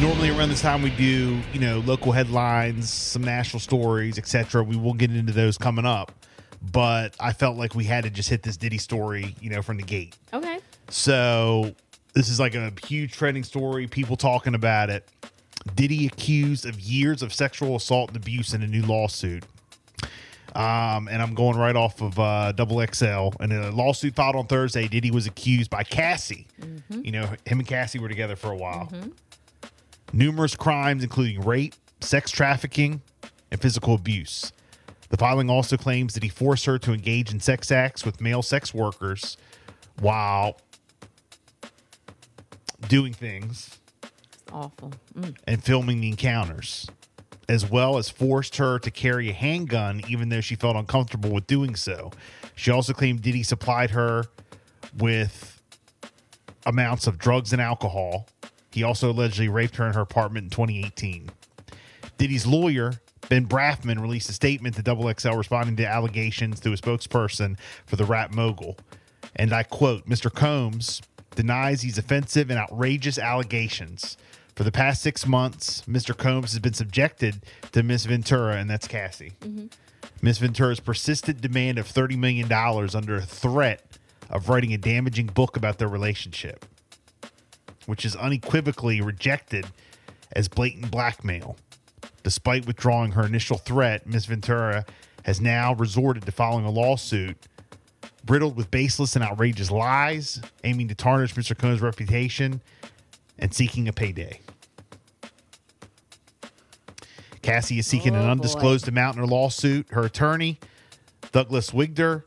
Normally around this time we do, you know, local headlines, some national stories, etc. We will get into those coming up, but I felt like we had to just hit this Diddy story, you know, from the gate. Okay. So this is like a huge trending story. People talking about it. Diddy accused of years of sexual assault and abuse in a new lawsuit. Um, and I'm going right off of uh, Double XL. And a lawsuit filed on Thursday, Diddy was accused by Cassie. You know, him and Cassie were together for a while. Numerous crimes, including rape, sex trafficking, and physical abuse. The filing also claims that he forced her to engage in sex acts with male sex workers while doing things awful. Mm. and filming the encounters, as well as forced her to carry a handgun even though she felt uncomfortable with doing so. She also claimed Diddy supplied her with amounts of drugs and alcohol. He also allegedly raped her in her apartment in 2018. Diddy's lawyer, Ben Brafman, released a statement to Double XL responding to allegations through a spokesperson for the rap mogul. And I quote Mr. Combs denies these offensive and outrageous allegations. For the past six months, Mr. Combs has been subjected to Miss Ventura, and that's Cassie. Mm-hmm. Miss Ventura's persistent demand of $30 million under a threat of writing a damaging book about their relationship, which is unequivocally rejected as blatant blackmail. Despite withdrawing her initial threat, Miss Ventura has now resorted to filing a lawsuit riddled with baseless and outrageous lies, aiming to tarnish Mr. Cohen's reputation and seeking a payday. Cassie is seeking Oh, an boy. undisclosed amount in her lawsuit. Her attorney, Douglas Wigdor,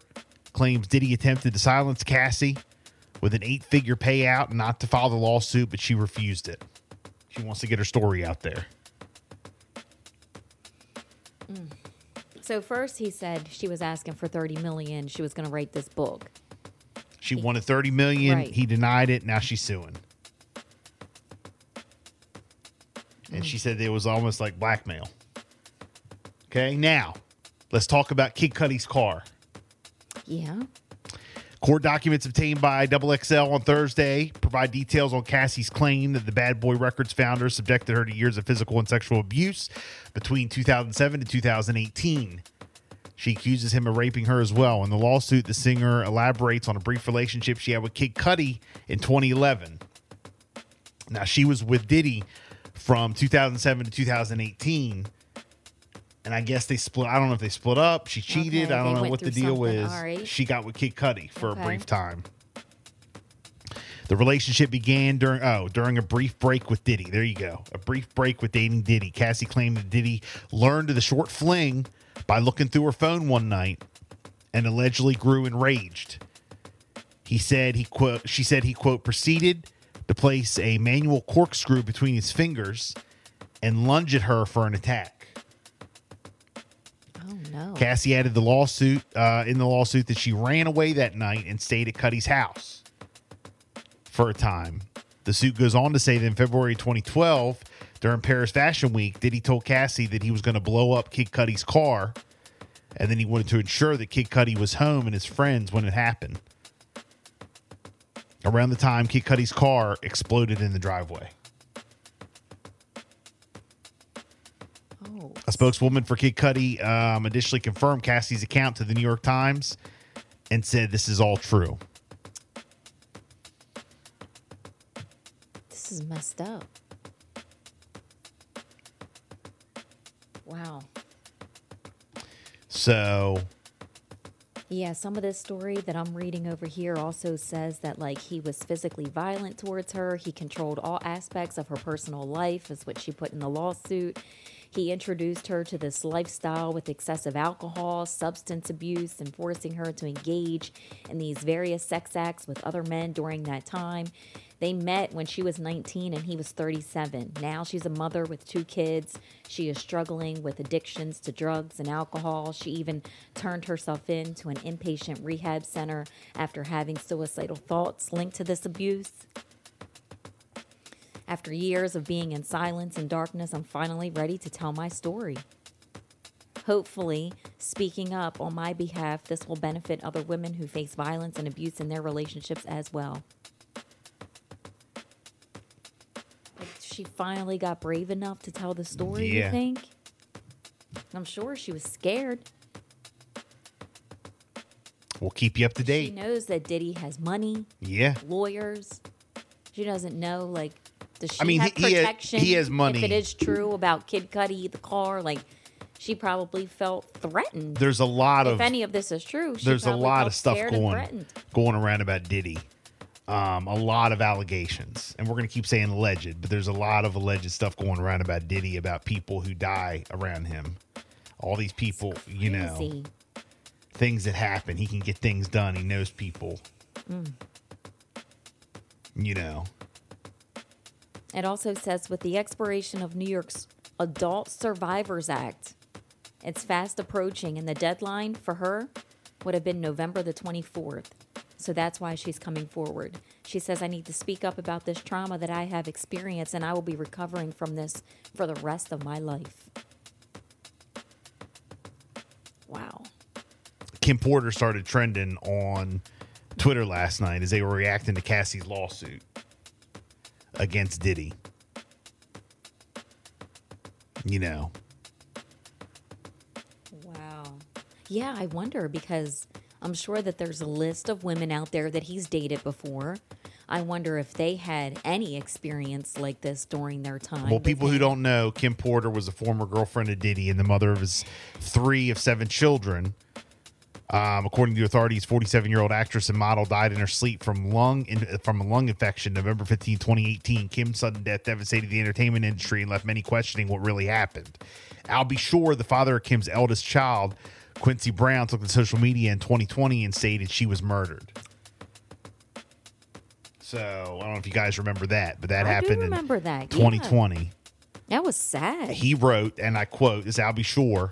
claims Diddy attempted to silence Cassie with an eight figure payout not to file the lawsuit, but she refused it. She wants to get her story out there. So first he said she was asking for 30 million. She was going to write this book. She wanted 30 million. Right. He denied it. Now she's suing. And she said it was almost like blackmail. Okay, now let's talk about Kid Cudi's car. Yeah. Court documents obtained by Double XL on Thursday provide details on Cassie's claim that the Bad Boy Records founder subjected her to years of physical and sexual abuse between 2007 to 2018. She accuses him of raping her as well. In the lawsuit, the singer elaborates on a brief relationship she had with Kid Cudi in 2011. Now, she was with Diddy from 2007 to 2018. And I guess they split. I don't know if they split up. She cheated. Okay, I don't know what the deal was. Right. She got with Kid Cudi for Okay. a brief time. The relationship began during oh during a brief break with Diddy. There you go, a brief break with dating Diddy. Cassie claimed that Diddy learned of the short fling by looking through her phone one night, and allegedly grew enraged. He said he quote she said he quote proceeded to place a manual corkscrew between his fingers and lunge at her for an attack. Cassie added the lawsuit uh, in the lawsuit that she ran away that night and stayed at Cudi's house for a time. The suit goes on to say that in February 2012, during Paris Fashion Week, Diddy told Cassie that he was going to blow up Kid Cudi's car, and then he wanted to ensure that Kid Cudi was home and his friends when it happened. Around the time Kid Cudi's car exploded in the driveway. Oh. A spokeswoman for Kid Cudi um, additionally confirmed Cassie's account to the New York Times and said this is all true. This is messed up. Wow. So Yeah, some of this story that I'm reading over here also says that like he was physically violent towards her. He controlled all aspects of her personal life, is what she put in the lawsuit. He introduced her to this lifestyle with excessive alcohol, substance abuse, and forcing her to engage in these various sex acts with other men during that time. They met when she was 19 and he was 37. Now she's a mother with two kids. She is struggling with addictions to drugs and alcohol. She even turned herself in to an inpatient rehab center after having suicidal thoughts linked to this abuse. After years of being in silence and darkness, I'm finally ready to tell my story. Hopefully, speaking up on my behalf, this will benefit other women who face violence and abuse in their relationships as well. She finally got brave enough to tell the story, Yeah. you think? I'm sure she was scared. We'll keep you up to date. She knows that Diddy has money, Yeah. lawyers. She doesn't know, like, does she I mean, have he- he has- he has money. If it is true about Kid Cudi, the car, like, she probably felt threatened. There's a lot of if of any of this is true, she there's a lot of stuff going going around about Diddy. Um, a lot of allegations, and we're gonna keep saying alleged, but there's a lot of alleged stuff going around about Diddy about people who die around him. All these people, you know, things that happen. He can get things done. He knows people. Mm. You know, It also says with the expiration of New York's Adult Survivors Act, it's fast approaching, and the deadline for her would have been November the 24th. So that's why she's coming forward. She says, I need to speak up about this trauma that I have experienced, and I will be recovering from this for the rest of my life. Wow. Kim Porter started trending on Twitter last night as they were reacting to Cassie's lawsuit against Diddy. You know, Wow. Yeah, I wonder because I'm sure that there's a list of women out there that he's dated before. I wonder if they had any experience like this during their time. well, people who don't know, Kim Porter was a former girlfriend of Diddy and the mother of his three of seven children. Um, according to authorities, 47 year old actress and model died in her sleep from lung in, from a lung infection November 15, 2018. Kim's sudden death devastated the entertainment industry and left many questioning what really happened. Al B. Sure, the father of Kim's eldest child, Quincy Brown, took to social media in 2020 and stated she was murdered. So I don't know if you guys remember that, but that I happened remember in that, yeah. 2020 That was sad. he wrote, and I quote, this is Al B. Sure.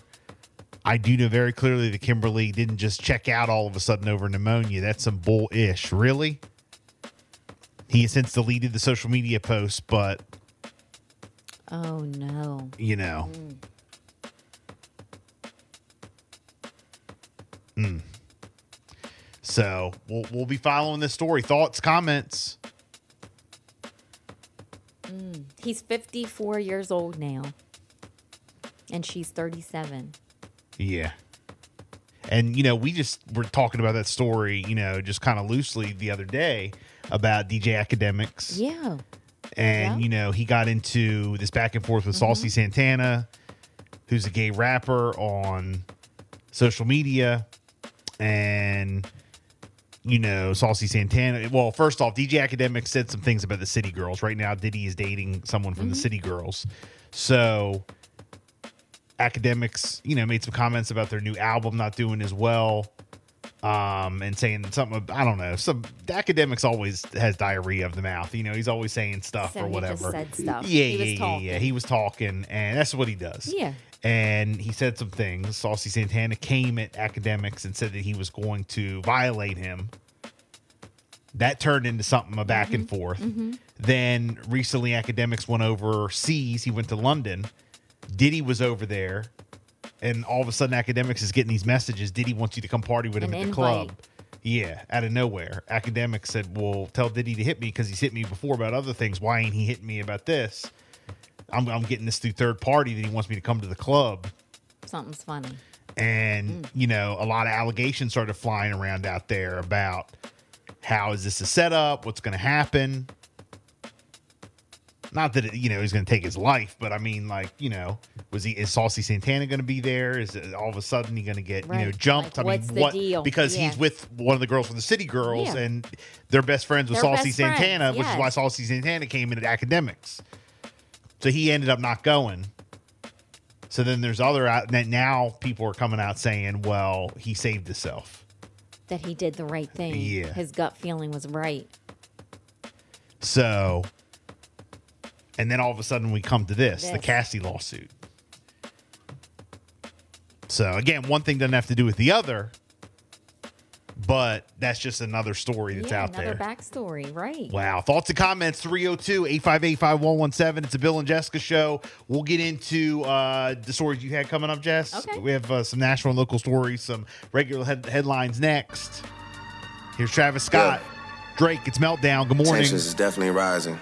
I do know very clearly that Kimberly didn't just check out all of a sudden over pneumonia. That's some bull ish. Really? He has since deleted the social media post, but, oh no. you know. Mm. So we'll, we'll be following this story. Thoughts, comments? He's 54 years old now. And she's 37. Yeah. And you know, we just were talking about that story, you know, just kind of loosely the other day about DJ Akademiks. Yeah. And Yeah. Mm-hmm. you know, he got into this back and forth with Saucy Santana, who's a gay rapper on social media. And you know, Saucy Santana. Well, first off, DJ Akademiks said some things about the City Girls. Right now, Diddy is dating someone from Mm-hmm. the City Girls. So Akademiks, you know, made some comments about their new album not doing as well. Um, and saying something, I don't know. Some the Akademiks always has diarrhea of the mouth. You know, he's always saying stuff So or whatever. said stuff. Yeah, He was yeah, yeah, yeah. He was talking, and that's what he does. Yeah. And he said some things. Saucy Santana came at Akademiks and said that he was going to violate him. That turned into something a back and Mm-hmm. forth. Then recently, Akademiks went overseas. He went to London. Diddy was over there, and all of a sudden, Akademiks is getting these messages. Diddy wants you to come party with him An at the invite. club. Yeah, out of nowhere. Akademiks said, "Well, tell Diddy to hit me because he's hit me before about other things. Why ain't he hitting me about this? I'm, I'm getting this through third party that he wants me to come to the club." Something's funny. and mm. you know a lot of allegations started flying around out there about how is this a setup what's going to happen not that it, you know he's going to take his life but i mean like you know was he is saucy santana going to be there is it all of a sudden he going to get you know jumped Like, i mean what deal? because Yeah. he's with one of the girls from the city girls Yeah. and they're best friends with saucy friends, santana which is why saucy santana came in at Akademiks so he ended up not going so then there's other out now people are coming out saying, well, he saved himself. That he did the right thing. Yeah. His gut feeling was right. So, and then all of a sudden we come to this, the Cassie lawsuit. So again, one thing doesn't have to do with the other, but that's just another story that's yeah, out another there. backstory, right? Wow. Thoughts and comments 302 858 5117. It's a Bill and Jessica show. We'll get into uh, the stories you had coming up, Jess. Okay. We have uh, some national and local stories, some regular head- headlines next. Here's Travis Scott. Drake, it's Meltdown. Good morning. Tensions is definitely rising.